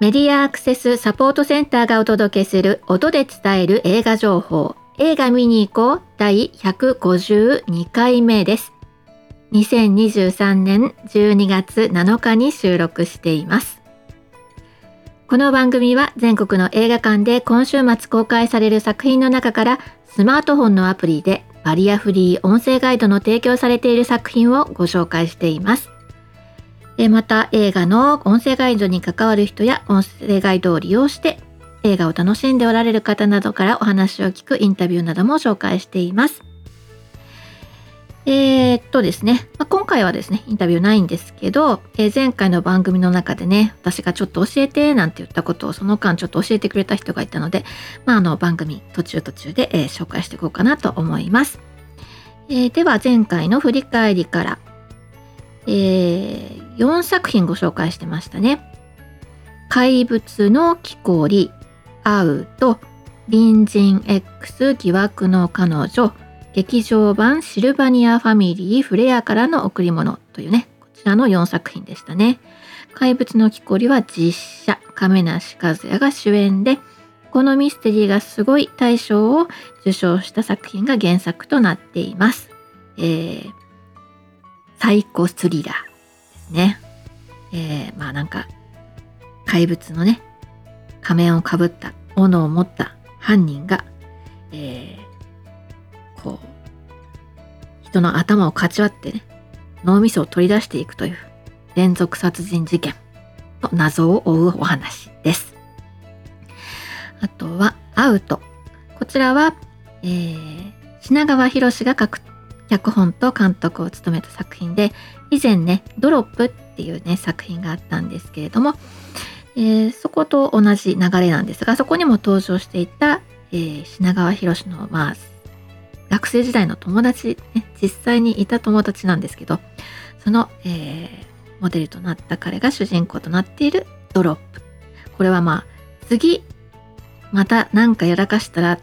メディアアクセスサポートセンターがお届けする音で伝える映画情報。映画見に行こう第152回目です。2023年12月7日に収録しています。この番組は全国の映画館で今週末公開される作品の中からスマートフォンのアプリでバリアフリー音声ガイドの提供されている作品をご紹介しています。また映画の音声ガイドに関わる人や音声ガイドを利用して映画を楽しんでおられる方などからお話を聞くインタビューなども紹介しています。えー、っとですね、まあ、今回はですね、インタビューないんですけど、えー、前回の番組の中でね、私がちょっと教えてなんて言ったことをその間ちょっと教えてくれた人がいたので、まあ、あの番組途中途中で、えー、紹介していこうかなと思います。えでは前回の振り返りから、えー、4作品ご紹介してましたね。怪物の木こり、アウト、隣人 X 疑惑の彼女、劇場版シルバニアファミリーフレアからの贈り物というね、こちらの4作品でしたね。怪物の木こりは実写、亀梨和也が主演で、このミステリーがすごい大賞を受賞した作品が原作となっています。えー、サイコスリラー。ね。えー、まあなんか、怪物のね、仮面をかぶった斧を持った犯人が、えー、こう、人の頭をかち割ってね、脳みそを取り出していくという連続殺人事件の謎を追うお話です。あとは、アウト。こちらは、えー、品川博が書く脚本と監督を務めた作品で以前ね「ドロップ」っていうね作品があったんですけれども、えー、そこと同じ流れなんですがそこにも登場していた、えー、品川博のまあ学生時代の友達、ね、実際にいた友達なんですけどその、えー、モデルとなった彼が主人公となっている「ドロップ」これはまあ次また何かやらかしたら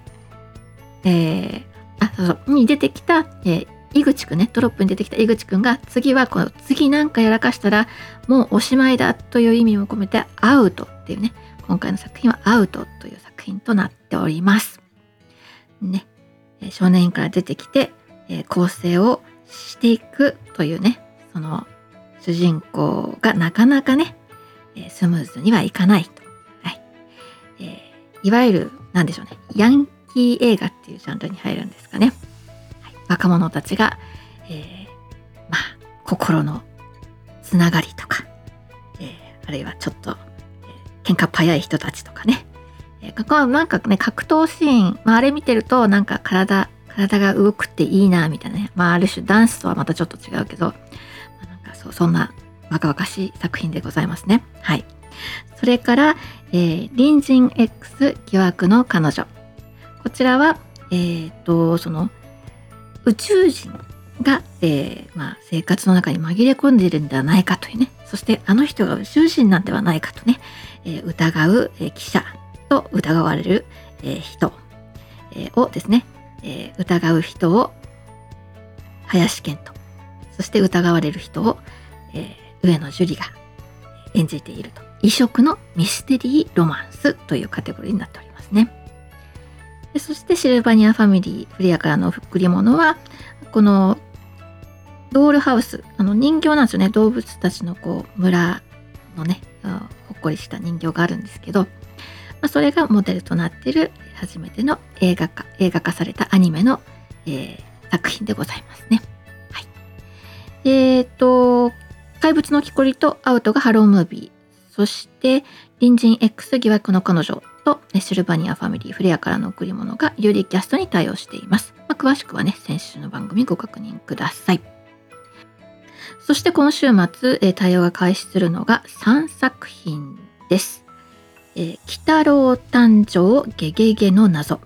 えー、あそうそうに出てきた、えー、井口くんね、ドロップに出てきた井口くんが、次はこの、次なんかやらかしたら、もうおしまいだという意味を込めて、アウトっていうね、今回の作品はアウトという作品となっております。ね、少年院から出てきて、え、構成をしていくというね、その主人公がなかなかね、え、スムーズにはいかないと。はいえー、いわゆる、なんでしょうね、ヤンキー映画っていうジャンルに入るんですかね。若者たちが、えー、まあ、心のつながりとか、えー、あるいはちょっと、えー、喧嘩早い人たちとかね、えー、なんかね、格闘シーン、まあ、あれ見てると、なんか体、体が動くっていいな、みたいなね、まあ、ある種ダンスとはまたちょっと違うけど、まあ、なんかそう、そんな若々しい作品でございますね。はい。それから、えー、隣人 X 疑惑の彼女。こちらは、えっ、ー、と、その、宇宙人が、えー、まあ、生活の中に紛れ込んでいるんではないかというね。そしてあの人が宇宙人なんではないかとね、えー、疑う、え、記者と疑われる、え人、えをですね、え疑う人を林健とそして疑われる人を、え上野樹里が演じていると。異色のミステリーロマンスというカテゴリーになっておりますね。でそしてシルバニアファミリーフレアからの贈り物はこのドールハウスあの人形なんですよね。動物たちのこう村のねほっこりした人形があるんですけど、まあ、それがモデルとなっている初めての映画化映画化されたアニメの、えー、作品でございますね。はい、えっ、ー、と怪物の木こりとアウトがハロームービー。そして隣人 X 疑惑の彼女。とシルバニアファミリーフレアからの贈り物が有利キャストに対応しています。まあ、詳しくはね、先週の番組ご確認ください。そして今週末、え対応が開始するのが3作品です。えー、鬼太郎誕生ゲゲゲの謎。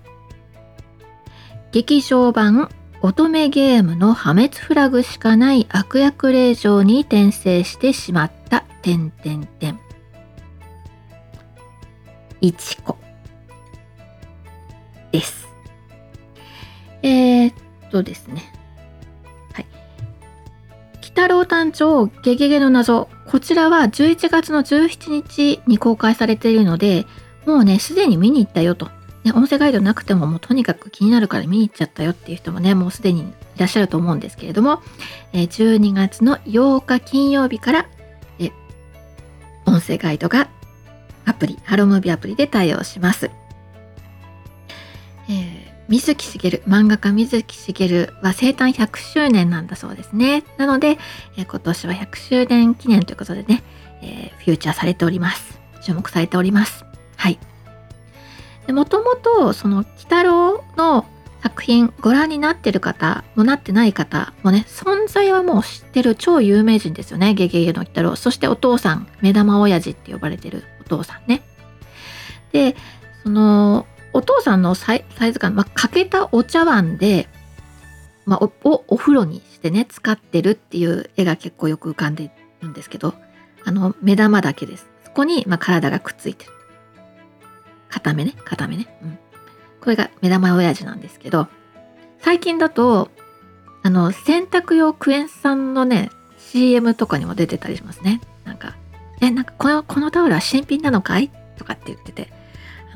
劇場版乙女ゲームの破滅フラグしかない悪役令状に転生してしまった点点点。いちこです。えー、っとですね。はい。鬼太郎誕生ゲゲゲの謎。こちらは11月の17日に公開されているので、もうね、すでに見に行ったよと。ね、音声ガイドなくてももうとにかく気になるから見に行っちゃったよっていう人もね、もうすでにいらっしゃると思うんですけれども、え12月の8日金曜日からえ音声ガイドがアプリ、ハロームービーアプリで対応します。えー、水木しげる、漫画家水木しげるは生誕100周年なんだそうですね。なので、えー、今年は100周年記念ということでね、えー、フューチャーされております。注目されております。はい。もともと、その、鬼太郎の作品ご覧になってる方もなってない方もね、存在はもう知ってる超有名人ですよね。ゲゲゲの鬼太郎。そしてお父さん、目玉親父って呼ばれてる父さんね。で、その、お父さんのサイズ感、まあ、かけたお茶碗で、まあ、おお風呂にしてね、使ってるっていう絵が結構よく浮かんでるんですけど、あの、目玉だけです。そこに、まあ、体がくっついてる。片目ね、片目ね。うん。これが目玉親父なんですけど、最近だと、あの、洗濯用クエン酸のね、CM とかにも出てたりしますね。なんか、え、なんかこの、このタオルは新品なのかい？とかって言ってて、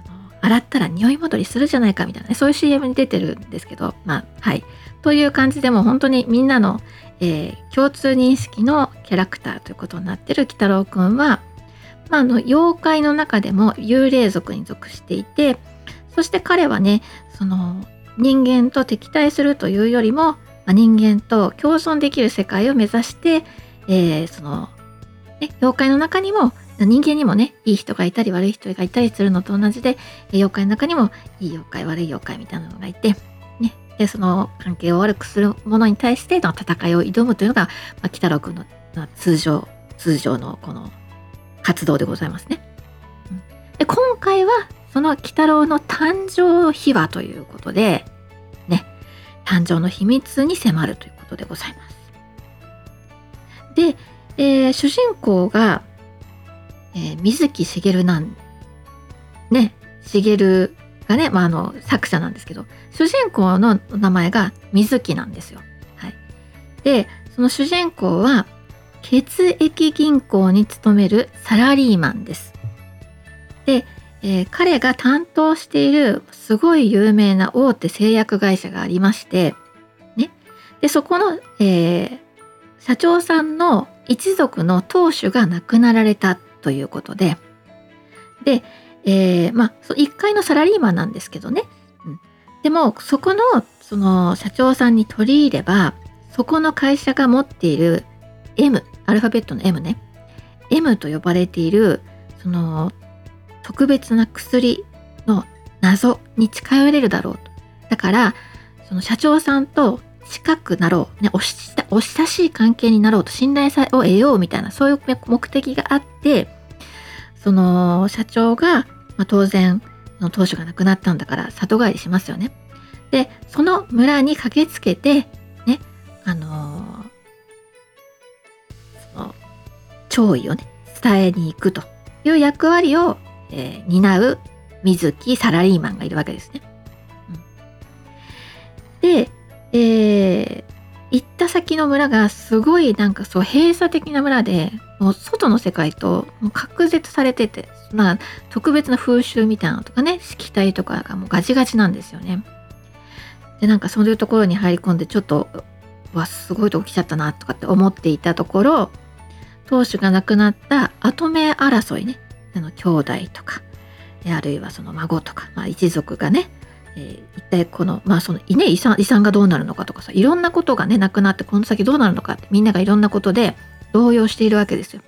あの、洗ったら匂い戻りするじゃないかみたいなね、そういう CM に出てるんですけど、まあ、はい。という感じでも本当にみんなの、えー、共通認識のキャラクターということになってる鬼太郎くんは、まあ、あの、妖怪の中でも幽霊族に属していて、そして彼はね、その人間と敵対するというよりも、まあ、人間と共存できる世界を目指して、えー、その、ね、妖怪の中にも人間にもね、いい人がいたり悪い人がいたりするのと同じで、妖怪の中にもいい妖怪、悪い妖怪みたいなのがいて、ね、で、その関係を悪くするものに対しての戦いを挑むというのが、まあ、鬼太郎君の、まあ、通常、通常のこの活動でございますね。で今回はその鬼太郎の誕生秘話ということで、ね、誕生の秘密に迫るということでございます。で、えー、主人公が、えー、水木しげるなん、ね、しげるがね、まあ、あの、作者なんですけど、主人公の名前が水木なんですよ。はい。で、その主人公は、血液銀行に勤めるサラリーマンです。で、えー、彼が担当しているすごい有名な大手製薬会社がありまして、ね。で、そこの、えー、社長さんの一族の当主が亡くなられたということで、で、えー、まあ、1階のサラリーマンなんですけどね。うん、でも、そこの、その社長さんに取り入れば、そこの会社が持っている M、アルファベットの M ね。M と呼ばれている、その特別な薬の謎に近寄れるだろうと。だから、その社長さんと近くなろう、ね、おお親しい関係になろうと、信頼さを得ようみたいな、そういう目的があって、その社長が、まあ、当然、の当初が亡くなったんだから里帰りしますよね。で、その村に駆けつけて、ね、あのー、その、弔意をね、伝えに行くという役割をえー、担う水木サラリーマンがいるわけですね。うん、で、えー、行った先の村がすごいなんかそう閉鎖的な村でもう外の世界ともう隔絶されてて、まあ、特別な風習みたいなのとかねしきたりとかがもうガチガチなんですよね。でなんかそういうところに入り込んでちょっとわすごいとこ来ちゃったなとかって思っていたところ当主が亡くなった跡目争いねあの兄弟とかあるいはその孫とか、まあ、一族がね、えー、一体このまあその、ね、遺産遺産がどうなるのかとかさいろんなことがねなくなってこの先どうなるのかってみんながいろんなことで動揺しているわけですよ。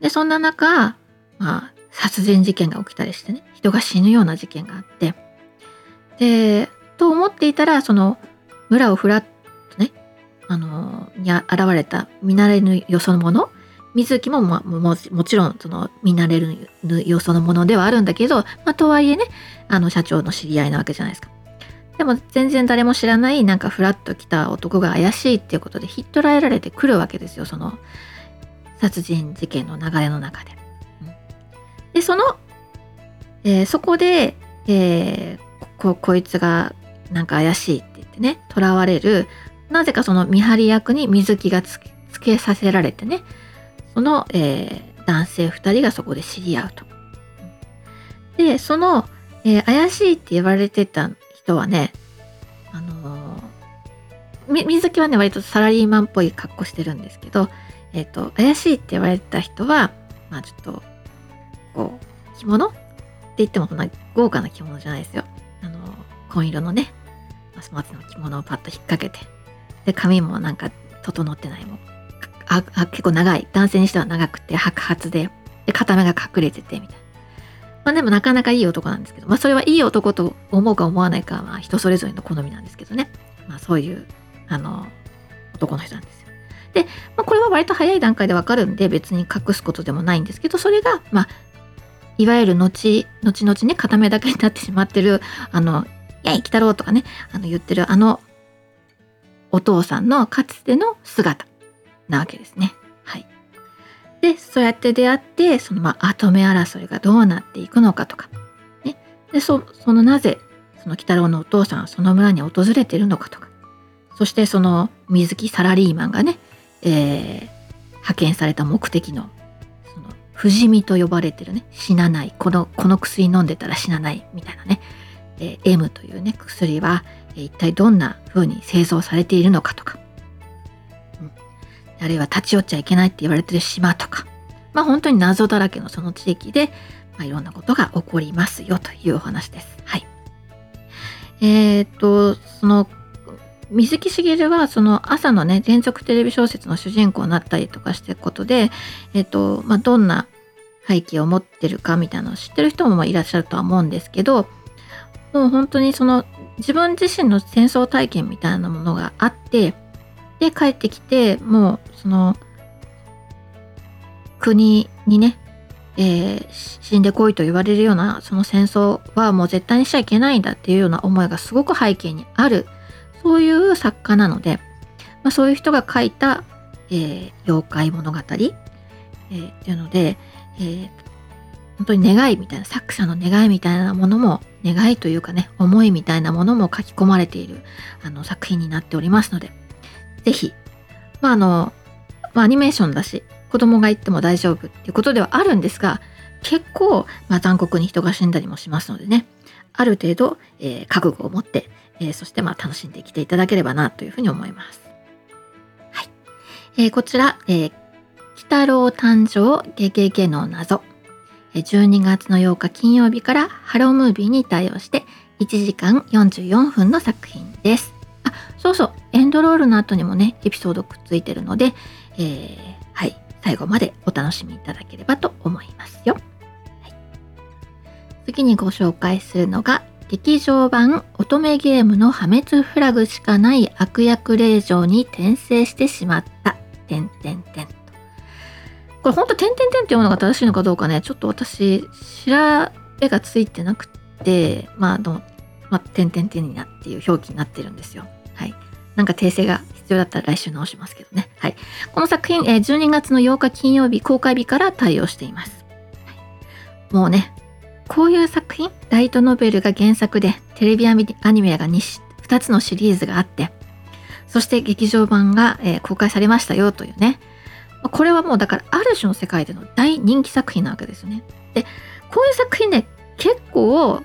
でそんな中、まあ、殺人事件が起きたりしてね人が死ぬような事件があってでと思っていたらその村をふらっとねあのに現れた見慣れぬよそのもの水木も、ま、ももちろんその見慣れる要素のものではあるんだけど、まあ、とはいえねあの社長の知り合いなわけじゃないですか。でも全然誰も知らないなんかフラッと来た男が怪しいっていうことでひっ捕らえられてくるわけですよその殺人事件の流れの中で。でその、えー、そこで、えー、ここいつがなんか怪しいって言ってね囚われるなぜかその見張り役に水木がつけさせられてねその、えー、男性2人がそこで知り合うと。でその、えー、怪しいって言われてた人はねあのー、水木はね割とサラリーマンっぽい格好してるんですけど、えっ、ー、と怪しいって言われた人はまあちょっとこう着物？って言ってもそんな豪華な着物じゃないですよ。あの紺色のねマスマツの着物をパッと引っ掛けてで髪もなんか整ってないもんああ結構長い男性にしては長くて白髪でで片目が隠れててみたいな。まあでもなかなかいい男なんですけど、まあそれはいい男と思うか思わないかはまあ人それぞれの好みなんですけどね。まあそういう、あの、男の人なんですよ。で、まあこれは割と早い段階でわかるんで別に隠すことでもないんですけど、それが、まあ、いわゆる後、後々ね、片目だけになってしまってる、あの、やい、来たろうとかね、あの言ってるあのお父さんのかつての姿なわけですね。はい。で、そうやって出会って、そのまあ跡目争いがどうなっていくのかとか、ね。で、そのなぜ、その鬼太郎のお父さんはその村に訪れてるのかとか、そしてその水木サラリーマンがね、えー、派遣された目的の、その、不死身と呼ばれてるね、死なない、この、この薬飲んでたら死なないみたいなね、えー、M というね、薬は、えー、一体どんな風に製造されているのかとか、あるいは立ち寄っちゃいけないって言われてる島とか、まあ本当に謎だらけのその地域で、まあ、いろんなことが起こりますよというお話です。はい。えー、っと、その、水木しげるはその朝のね、連続テレビ小説の主人公になったりとかしてることで、えー、っと、まあどんな背景を持ってるかみたいなのを知ってる人もいらっしゃるとは思うんですけど、もう本当にその自分自身の戦争体験みたいなものがあって、で帰ってきてもうその国にね、えー、死んでこいと言われるようなその戦争はもう絶対にしちゃいけないんだっていうような思いがすごく背景にあるそういう作家なので、まあ、そういう人が書いた、えー、妖怪物語、えー、っていうので、えー、本当に願いみたいな作者の願いみたいなものも願いというかね思いみたいなものも書き込まれているあの作品になっておりますのでぜひ、まあ、あの、まあ、アニメーションだし、子供が行っても大丈夫っていうことではあるんですが、結構、まあ、残酷に人が死んだりもしますのでね、ある程度、えー、覚悟を持って、えー、そしてまあ楽しんできていただければなというふうに思います。はい。えー、こちら、えー、鬼太郎誕生ゲゲゲの謎。12月の8日金曜日からハロームービーに対応して1時間44分の作品です。そうそう、エンドロールの後にもね、エピソードくっついてるので、えー、はい、最後までお楽しみいただければと思いますよ。はい、次にご紹介するのが、劇場版乙女ゲームの破滅フラグしかない悪役令状に転生してしまった。てんてんてんと。これほんと、てんてんてんっていうものが正しいのかどうかね、ちょっと私、調べがついてなくて、まあ、あの、まあ、てんてんてんになっていう表記になってるんですよ。なんか訂正が必要だったら来週直しますけどね。はい。この作品、えー、12月の8日金曜日公開日から対応しています。はい、もうね、こういう作品、ライトノベルが原作で、テレビアニメが 2, 2つのシリーズがあって、そして劇場版が、えー、公開されましたよというね。これはもうだからある種の世界での大人気作品なわけですよね。で、こういう作品ね、結構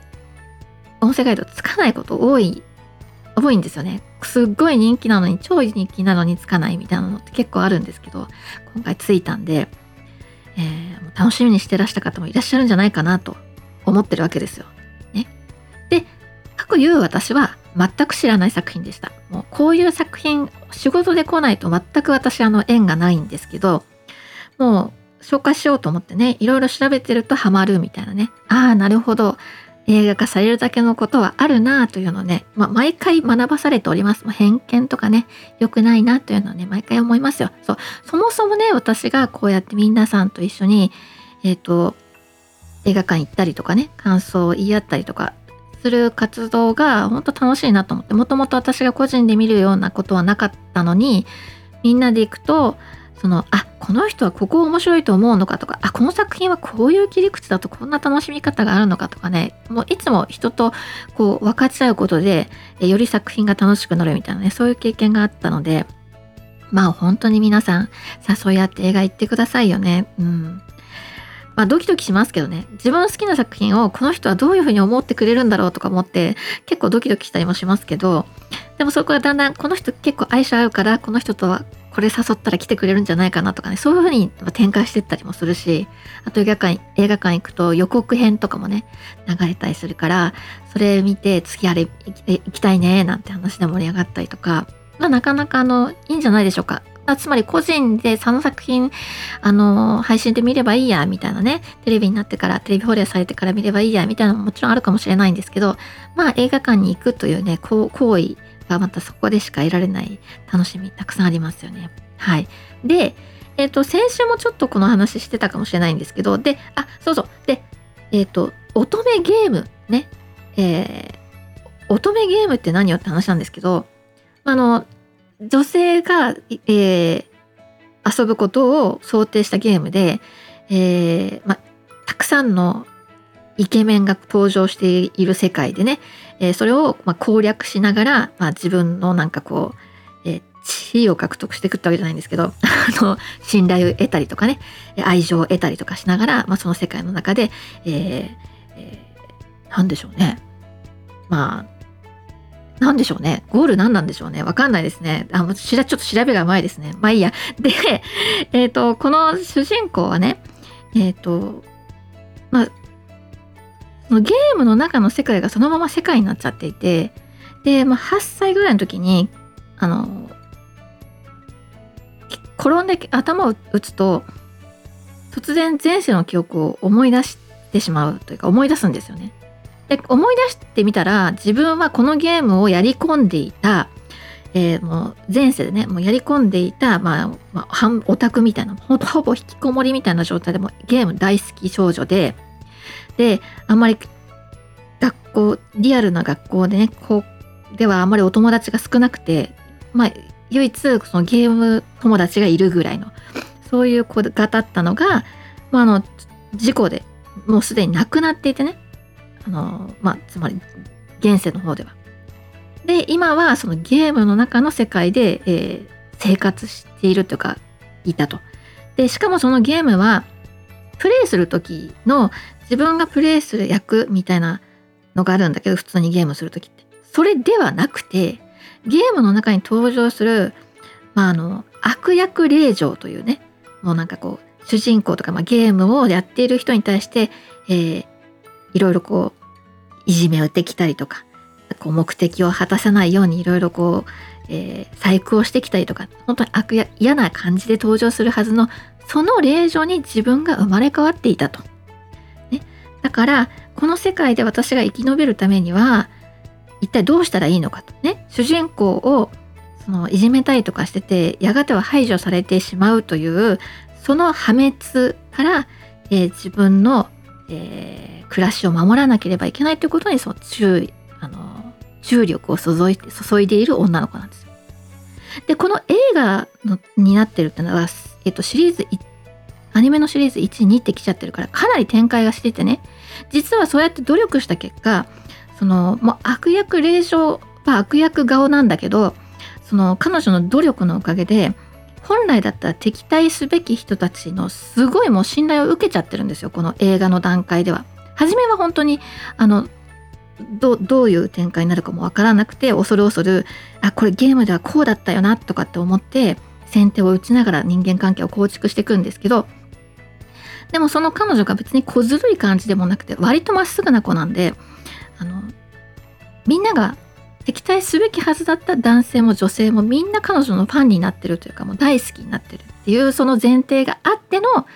音声ガイドつかないこと多い多いんですよね。すっごい人気なのに、超人気なのにつかないみたいなのって結構あるんですけど、今回ついたんで、えー、楽しみにしてらした方もいらっしゃるんじゃないかなと思ってるわけですよ。ね。で、かくいう私は全く知らない作品でした。もうこういう作品、仕事で来ないと全く私あの縁がないんですけど、もう紹介しようと思ってね、いろいろ調べてるとハマるみたいなね。ああ、なるほど。映画化されるだけのことはあるなというのをね、まあ、毎回学ばされております。偏見とかね、良くないなというのはね、毎回思いますよ。そう。そもそもね、私がこうやって皆さんと一緒に、えっ、ー、と、映画館行ったりとかね、感想を言い合ったりとかする活動が本当楽しいなと思って、もともと私が個人で見るようなことはなかったのに、みんなで行くと、そのあこの人はここ面白いと思うのかとかあこの作品はこういう切り口だとこんな楽しみ方があるのかとかねもういつも人とこう分かち合うことでより作品が楽しくなるみたいなねそういう経験があったのでまあ本当に皆さん誘い合って映画行ってくださいよね。うん。まあドキドキしますけどね。自分の好きな作品をこの人はどういうふうに思ってくれるんだろうとか思って結構ドキドキしたりもしますけど、でもそこからだんだんこの人結構相性合うからこの人とはこれ誘ったら来てくれるんじゃないかなとかね、そういうふうに展開してったりもするし、あと映画館、映画館行くと予告編とかもね、流れたりするから、それ見て次あれ行きたいね、なんて話で盛り上がったりとか、まあなかなかあの、いいんじゃないでしょうか。つまり個人でその作品、あの、配信で見ればいいや、みたいなね、テレビになってから、テレビ放映されてから見ればいいや、みたいなのももちろんあるかもしれないんですけど、まあ映画館に行くというね、行為がまたそこでしか得られない楽しみたくさんありますよね。はい。で、えっ、ー、と、先週もちょっとこの話してたかもしれないんですけど、で、あ、そうそう。で、えっ、ー、と、乙女ゲームね。えー、乙女ゲームって何よって話なんですけど、あの、女性が、えー、遊ぶことを想定したゲームで、えー、ま、たくさんのイケメンが登場している世界でね、えー、それをま攻略しながら、まあ、自分のなんかこう、えー、地位を獲得していくってわけじゃないんですけど あの信頼を得たりとかね愛情を得たりとかしながら、まあ、その世界の中で、えーえー、何でしょうねまあ何でしょうね。ゴール何なんでしょうね。わかんないですね。あ、もうちょっと調べが甘いですね。まあいいや。で、えっ、ー、と、この主人公はね、えっ、ー、と、まあ、のゲームの中の世界がそのまま世界になっちゃっていてで、まあ、8歳ぐらいの時にあの転んで頭を打つと突然前世の記憶を思い出してしまうというか思い出すんですよね。で思い出してみたら自分はこのゲームをやり込んでいた、えー、もう前世でねもうやり込んでいた、まあまあ、オタクみたいなほぼほぼ引きこもりみたいな状態でもゲーム大好き少女でであんまり学校リアルな学校でねこうではあんまりお友達が少なくてまあ唯一そのゲーム友達がいるぐらいのそういう子がだったのが、まあ、あの事故でもうすでに亡くなっていてねあの、まあ、つまり現世の方では。で今はそのゲームの中の世界で、えー、生活しているというかいたと。でしかもそのゲームはプレイする時の自分がプレイする役みたいなのがあるんだけど普通にゲームする時ってそれではなくてゲームの中に登場する、まあ、あの悪役令嬢というねもうなんかこう主人公とか、まあ、ゲームをやっている人に対して、えー、いろいろこういじめをってきたりとかこう目的を果たさないようにいろいろこう、えー、細工をしてきたりとか本当に悪や嫌な感じで登場するはずのその令嬢に自分が生まれ変わっていたと。だからこの世界で私が生き延びるためには一体どうしたらいいのかとね主人公をそのいじめたりとかしててやがては排除されてしまうというその破滅から、えー、自分の、えー、暮らしを守らなければいけないということにそう注意あの注力を注い注いでいる女の子なんですよ。でこの映画のになってるっていうのは、えっと、シリーズアニメのシリーズ1、2って来ちゃってるからかなり展開がしててね実はそうやって努力した結果そのもう悪役霊障は悪役顔なんだけどその彼女の努力のおかげで本来だったら敵対すべき人たちのすごいもう信頼を受けちゃってるんですよこの映画の段階では。初めは本当にあのどどういう展開になるかもわからなくて恐る恐るあこれゲームではこうだったよなとかって思って先手を打ちながら人間関係を構築していくんですけどでもその彼女が別に小ずるい感じでもなくて割とまっすぐな子なんであのみんなが敵対すべきはずだった男性も女性もみんな彼女のファンになってるというかもう大好きになってるっていうその前提があっての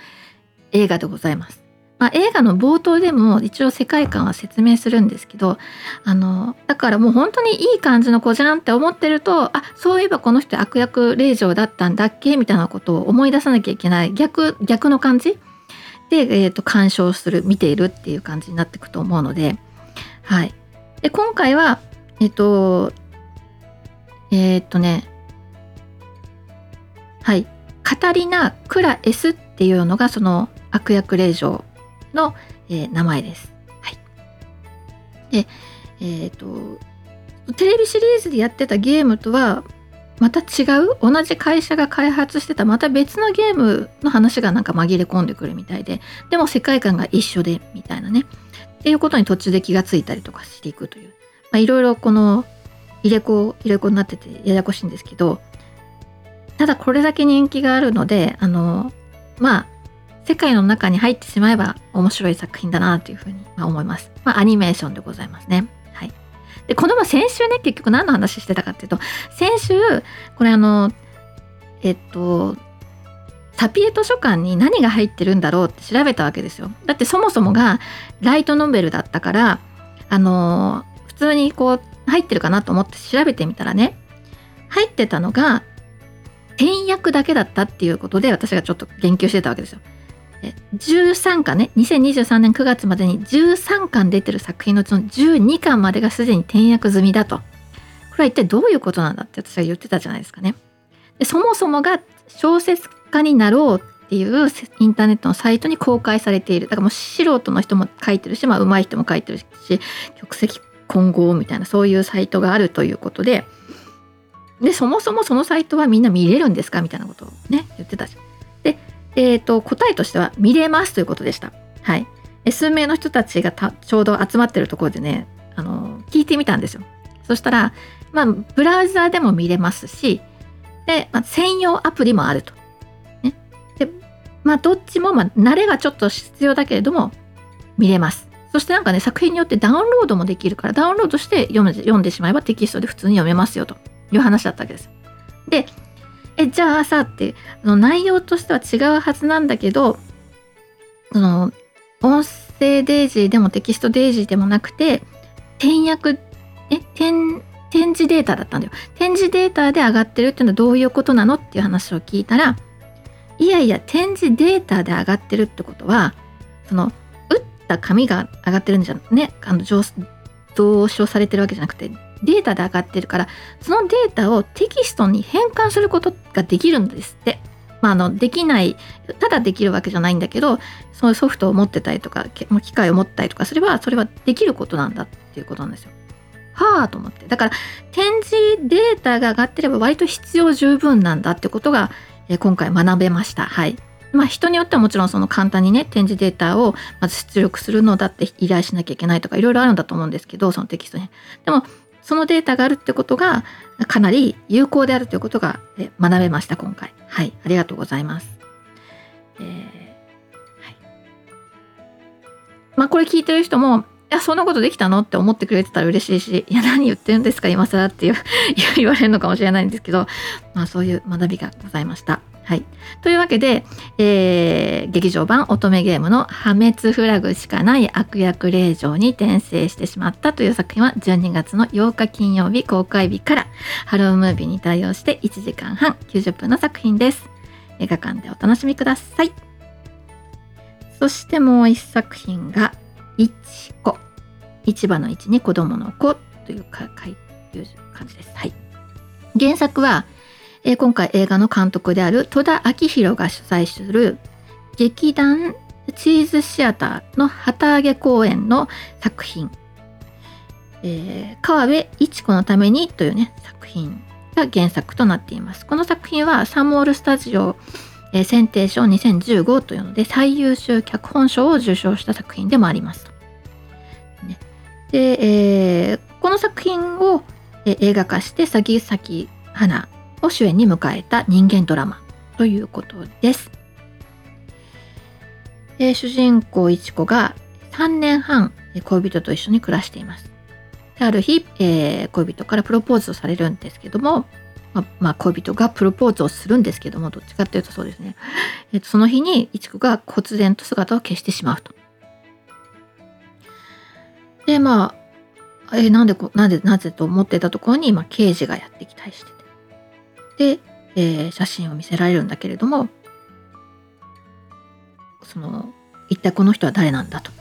映画でございます。まあ、映画の冒頭でも一応世界観は説明するんですけどあのだからもう本当にいい感じの子じゃんって思ってるとあそういえばこの人悪役令嬢だったんだっけみたいなことを思い出さなきゃいけない逆逆の感じ？で、えーと、鑑賞する見ているっていう感じになっていくと思うので,、はい、で今回はえっ、ー、とえっ、ー、とねはい。カタリナ・クラエスっていうのがその悪役令嬢の、えー、名前です。はい、でえっ、ー、とテレビシリーズでやってたゲームとはまた違う？同じ会社が開発してたまた別のゲームの話がなんか紛れ込んでくるみたいででも世界観が一緒でみたいなねっていうことに途中で気がついたりとかしていくといういろいろこの入れ子入れ子になっててややこしいんですけどただこれだけ人気があるのであのまあ世界の中に入ってしまえば面白い作品だなというふうに思います。まあ、アニメーションでございますね。で、このま先週ね、結局何の話してたかっていうと、先週、これあの、えっと、サピエ図書館に何が入ってるんだろうって調べたわけですよ。だってそもそもがライトノベルだったから、あの、普通にこう入ってるかなと思って調べてみたらね、入ってたのが、転訳だけだったっていうことで私がちょっと言及してたわけですよ。13巻ね。2023年9月までに13巻出てる作品のうちの12巻までがすでに転訳済みだと。これは一体どういうことなんだって私は言ってたじゃないですかね。でそもそもが小説家になろうっていうインターネットのサイトに公開されている。だからもう素人の人も書いてるしまあ上手い人も書いてるし曲席混合みたいなそういうサイトがあるということで。でそもそもそのサイトはみんな見れるんですかみたいなことをね言ってたじゃん。でえーと、答えとしては見れますということでした。はい、数名の人たちがちょうど集まってるところでねあの聞いてみたんですよ。そしたら、まあ、ブラウザーでも見れますしで、まあ、専用アプリもあると。ね、でまあどっちも、まあ、慣れがちょっと必要だけれども見れます。そしてなんかね作品によってダウンロードもできるからダウンロードして読んで読んでしまえばテキストで普通に読めますよという話だったわけです。でえじゃあさってあの内容としては違うはずなんだけどその音声デイジーでもテキストデイジーでもなくて転訳え展展示データだったんだよ。展示データで上がってるっていうのはどういうことなのっていう話を聞いたらいやいや展示データで上がってるってことはその打った紙が上がってるんじゃね。あの上昇されてるわけじゃなくてデータで上がってるからそのデータをテキストに変換することができるんですって。まあ、のできないただできるわけじゃないんだけどそういうソフトを持ってたりとか機械を持ったりとかすればそれはできることなんだっていうことなんですよ。はあと思ってだから展示データが上がってれば割と必要十分なんだってことが、え今回学べました。はい。まあ人によってはもちろんその簡単にね展示データをまず出力するのだって依頼しなきゃいけないとかいろいろあるんだと思うんですけどそのテキストに。でもそのデータがあるってことがかなり有効であるということが学べました今回。はい。ありがとうございます、えー、はい。まあこれ聞いてる人もいやそんなことできたのって思ってくれてたら嬉しいしいや何言ってるんですか今更っていう 言われるのかもしれないんですけどまあそういう学びがございました。はい。というわけで、えー、劇場版乙女ゲームの破滅フラグしかない悪役令状に転生してしまったという作品は12月の8日金曜日公開日からハロームービーに対応して1時間半90分の作品です。映画館でお楽しみください。そしてもう一作品が、いちこ。市場の位置に子供の子というか、かいう感じです。はい。原作は、えー、今回映画の監督である戸田昭弘が主催する劇団チーズシアターの旗揚げ公演の作品「えー、川辺一子のために」というね作品が原作となっています。この作品はサンモールスタジオ、えー、選定賞2015というので最優秀脚本賞を受賞した作品でもあります。ね、で、えー、この作品を、え、映画化して杉咲花を主演に迎えた人間ドラマということです。えー、主人公いちこが3年半恋人と一緒に暮らしています。である日、えー、恋人からプロポーズをされるんですけども、ままあ、恋人がプロポーズをするんですけどもどっちかっていうとそうですね、えー、とその日にいちこが忽然と姿を消してしまうと。でまあ、えー、なんでなんでなぜと思ってたところに、まあ、刑事がやってきたりしてで、えー、写真を見せられるんだけれどもその一体この人は誰なんだと。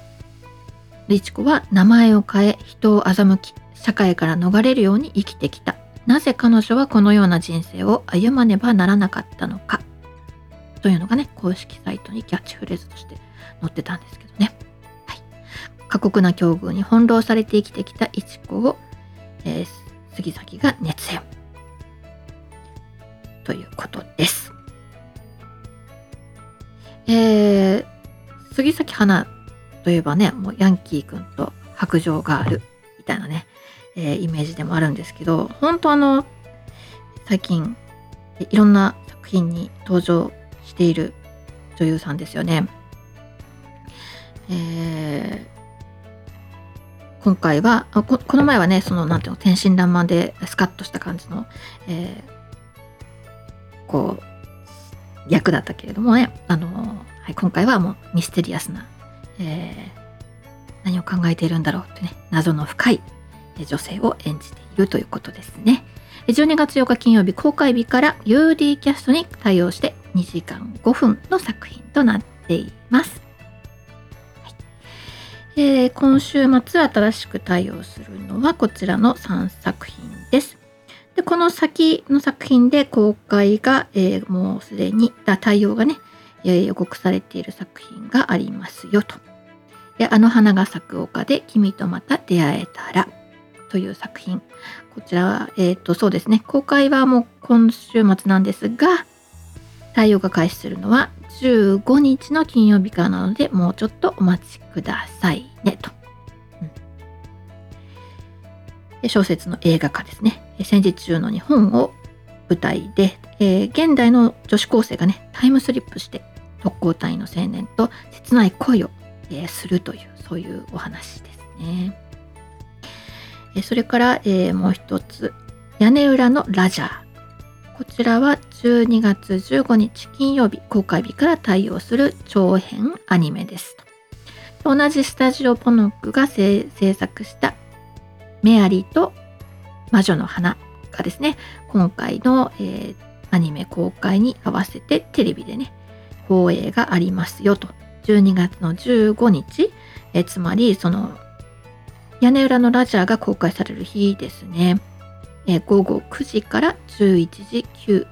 リチコは名前を変え人を欺き社会から逃れるように生きてきた。なぜ彼女はこのような人生を歩まねばならなかったのかというのがね公式サイトにキャッチフレーズとして載ってたんですけどね。はい、過酷な境遇に翻弄されて生きてきたイチコを、えー、杉崎が熱演。ということです。えー、杉咲花といえばね、もうヤンキー君と白状ガールみたいなね、えー、イメージでもあるんですけど、本当あの、最近、いろんな作品に登場している女優さんですよね。えー、今回はこ、この前はね、その、なんていうの、天真爛漫でスカッとした感じの、えー、こう、役だったけれどもね、あの、はい、今回はもうミステリアスな、えー、何を考えているんだろうってね、謎の深い女性を演じているということですね。12月8日金曜日公開日から UD キャストに対応して2時間5分の作品となっています。はいえー、今週末新しく対応するのはこちらの3作品で。この先の作品で公開が、えー、もうすでに対応がね、え、予告されている作品がありますよと。であの花が咲く丘で君とまた出会えたらという作品。こちらは、えっ、ー、と、そうですね。公開はもう今週末なんですが、対応が開始するのは15日の金曜日からなので、もうちょっとお待ちくださいね、と。うん、小説の映画化ですね。戦時中の日本を舞台で、えー、現代の女子高生がね、タイムスリップして特攻隊の青年と切ない恋をえー、するというそういうお話ですね。えそれから、えー、もう一つ屋根裏のラジャーこちらは12月15日金曜日公開日から対応する長編アニメです。同じスタジオポノックが制作したメアリーと魔女の花がですね今回の、えー、アニメ公開に合わせてテレビでね放映がありますよと12月の15日、えつまりその屋根裏のラジャーが公開される日ですね、え午後9時から11時9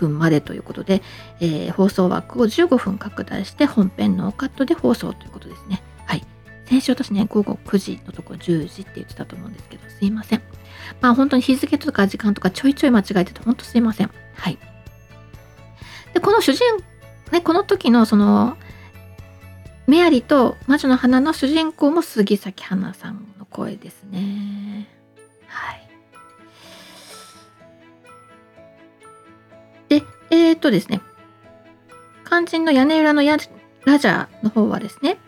分までということで、えー、放送枠を15分拡大して本編ノーカットで放送ということですね。はい。先週私ね、午後9時のところ10時って言ってたと思うんですけど、すいません。まあ本当に日付とか時間とかちょいちょい間違えてて、本当すいません。はい。で、この主人、ね、この時のその、メアリと魔女の花の主人公も杉咲花さんの声ですね。はい。で、えー、っとですね、肝心の屋根裏のやラジャーの方はですね、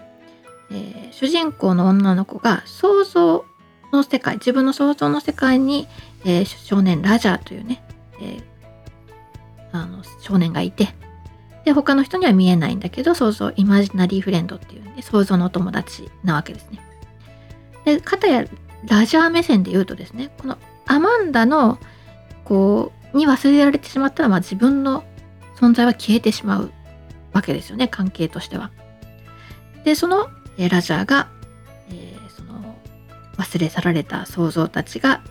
えー、主人公の女の子が想像の世界、自分の想像の世界に、えー、少年ラジャーというね、えー、あの少年がいて、で、他の人には見えないんだけど、想像、イマジナリーフレンドっていうんで、想像のお友達なわけですね。で、かたやラジャー目線で言うとですね、このアマンダの、こう、に忘れられてしまったら、まあ自分の存在は消えてしまうわけですよね、関係としては。で、その、えラジャーが、えー、忘れ去られた想像たちが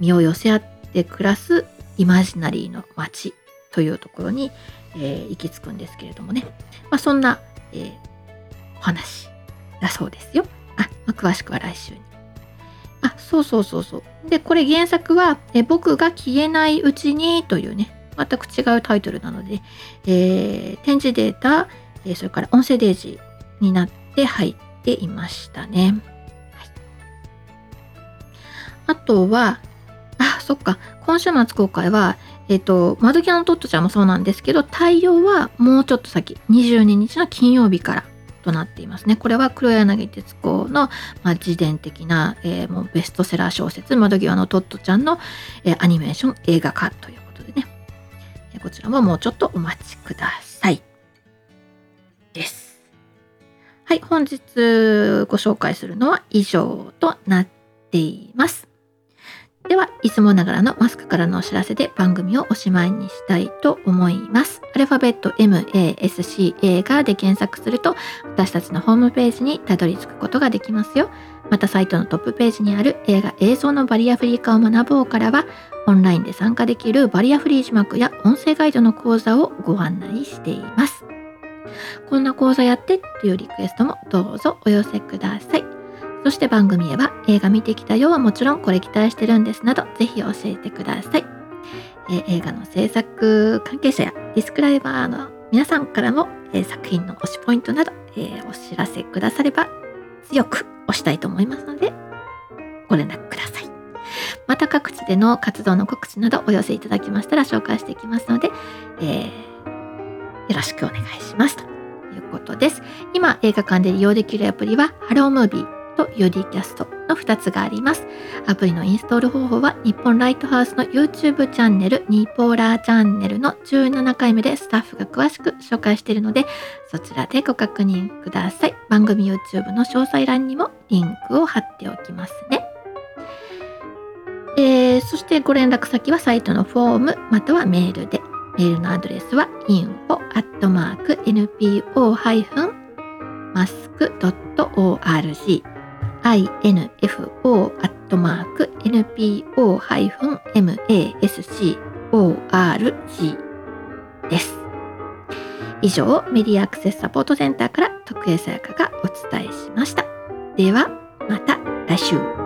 身を寄せ合って暮らすイマジナリーの街というところに、えー、行き着くんですけれどもね、まあ、そんな、えー、お話だそうですよ。あ、まあ、詳しくは来週に。あ、そうそうそうそう。で、これ原作は、え僕が消えないうちにというね、全く違うタイトルなので、えー、展示データ、えそれから音声デージになって入っていましたね。あとは、あ、そっか、今週末公開は、えっ、ー、と、窓際のトットちゃんもそうなんですけど、対応はもうちょっと先、22日の金曜日からとなっていますね。これは黒柳徹子の、まあ、自伝的な、えー、もうベストセラー小説、窓際のトットちゃんの、えー、アニメーション映画化ということでね、え、こちらももうちょっとお待ちください。です。はい、本日ご紹介するのは以上となっています。では、いつもながらのマスクからのお知らせで番組をおしまいにしたいと思います。アルファベット MASCA がで検索すると私たちのホームページにたどり着くことができますよ。またサイトのトップページにある映画映像のバリアフリー化を学ぼうからはオンラインで参加できるバリアフリー字幕や音声ガイドの講座をご案内しています。こんな講座やってというリクエストもどうぞお寄せください。そして番組へは映画見てきたよはもちろんこれ期待してるんですなどぜひ教えてください。えー映画の制作関係者やディスクライバーの皆さんからの、えー作品の推しポイントなど、えーお知らせくだされば強く推したいと思いますのでご連絡ください。また各地での活動の告知などお寄せいただきましたら紹介していきますので、えーよろしくお願いしますということです。今映画館で利用できるアプリはハロームービーとユーディキャストの2つがあります。アプリのインストール方法は日本ライトハウスの YouTube チャンネルニーポーラーチャンネルの17回目でスタッフが詳しく紹介しているのでそちらでご確認ください。番組 YouTube の詳細欄にもリンクを貼っておきますね。えーそしてご連絡先はサイトのフォームまたはメールで。メールのアドレスは info.npo-mask.org info.npo-mask.org です。以上、メディアアクセスサポートセンターから徳江さやかがお伝えしました。では、また来週。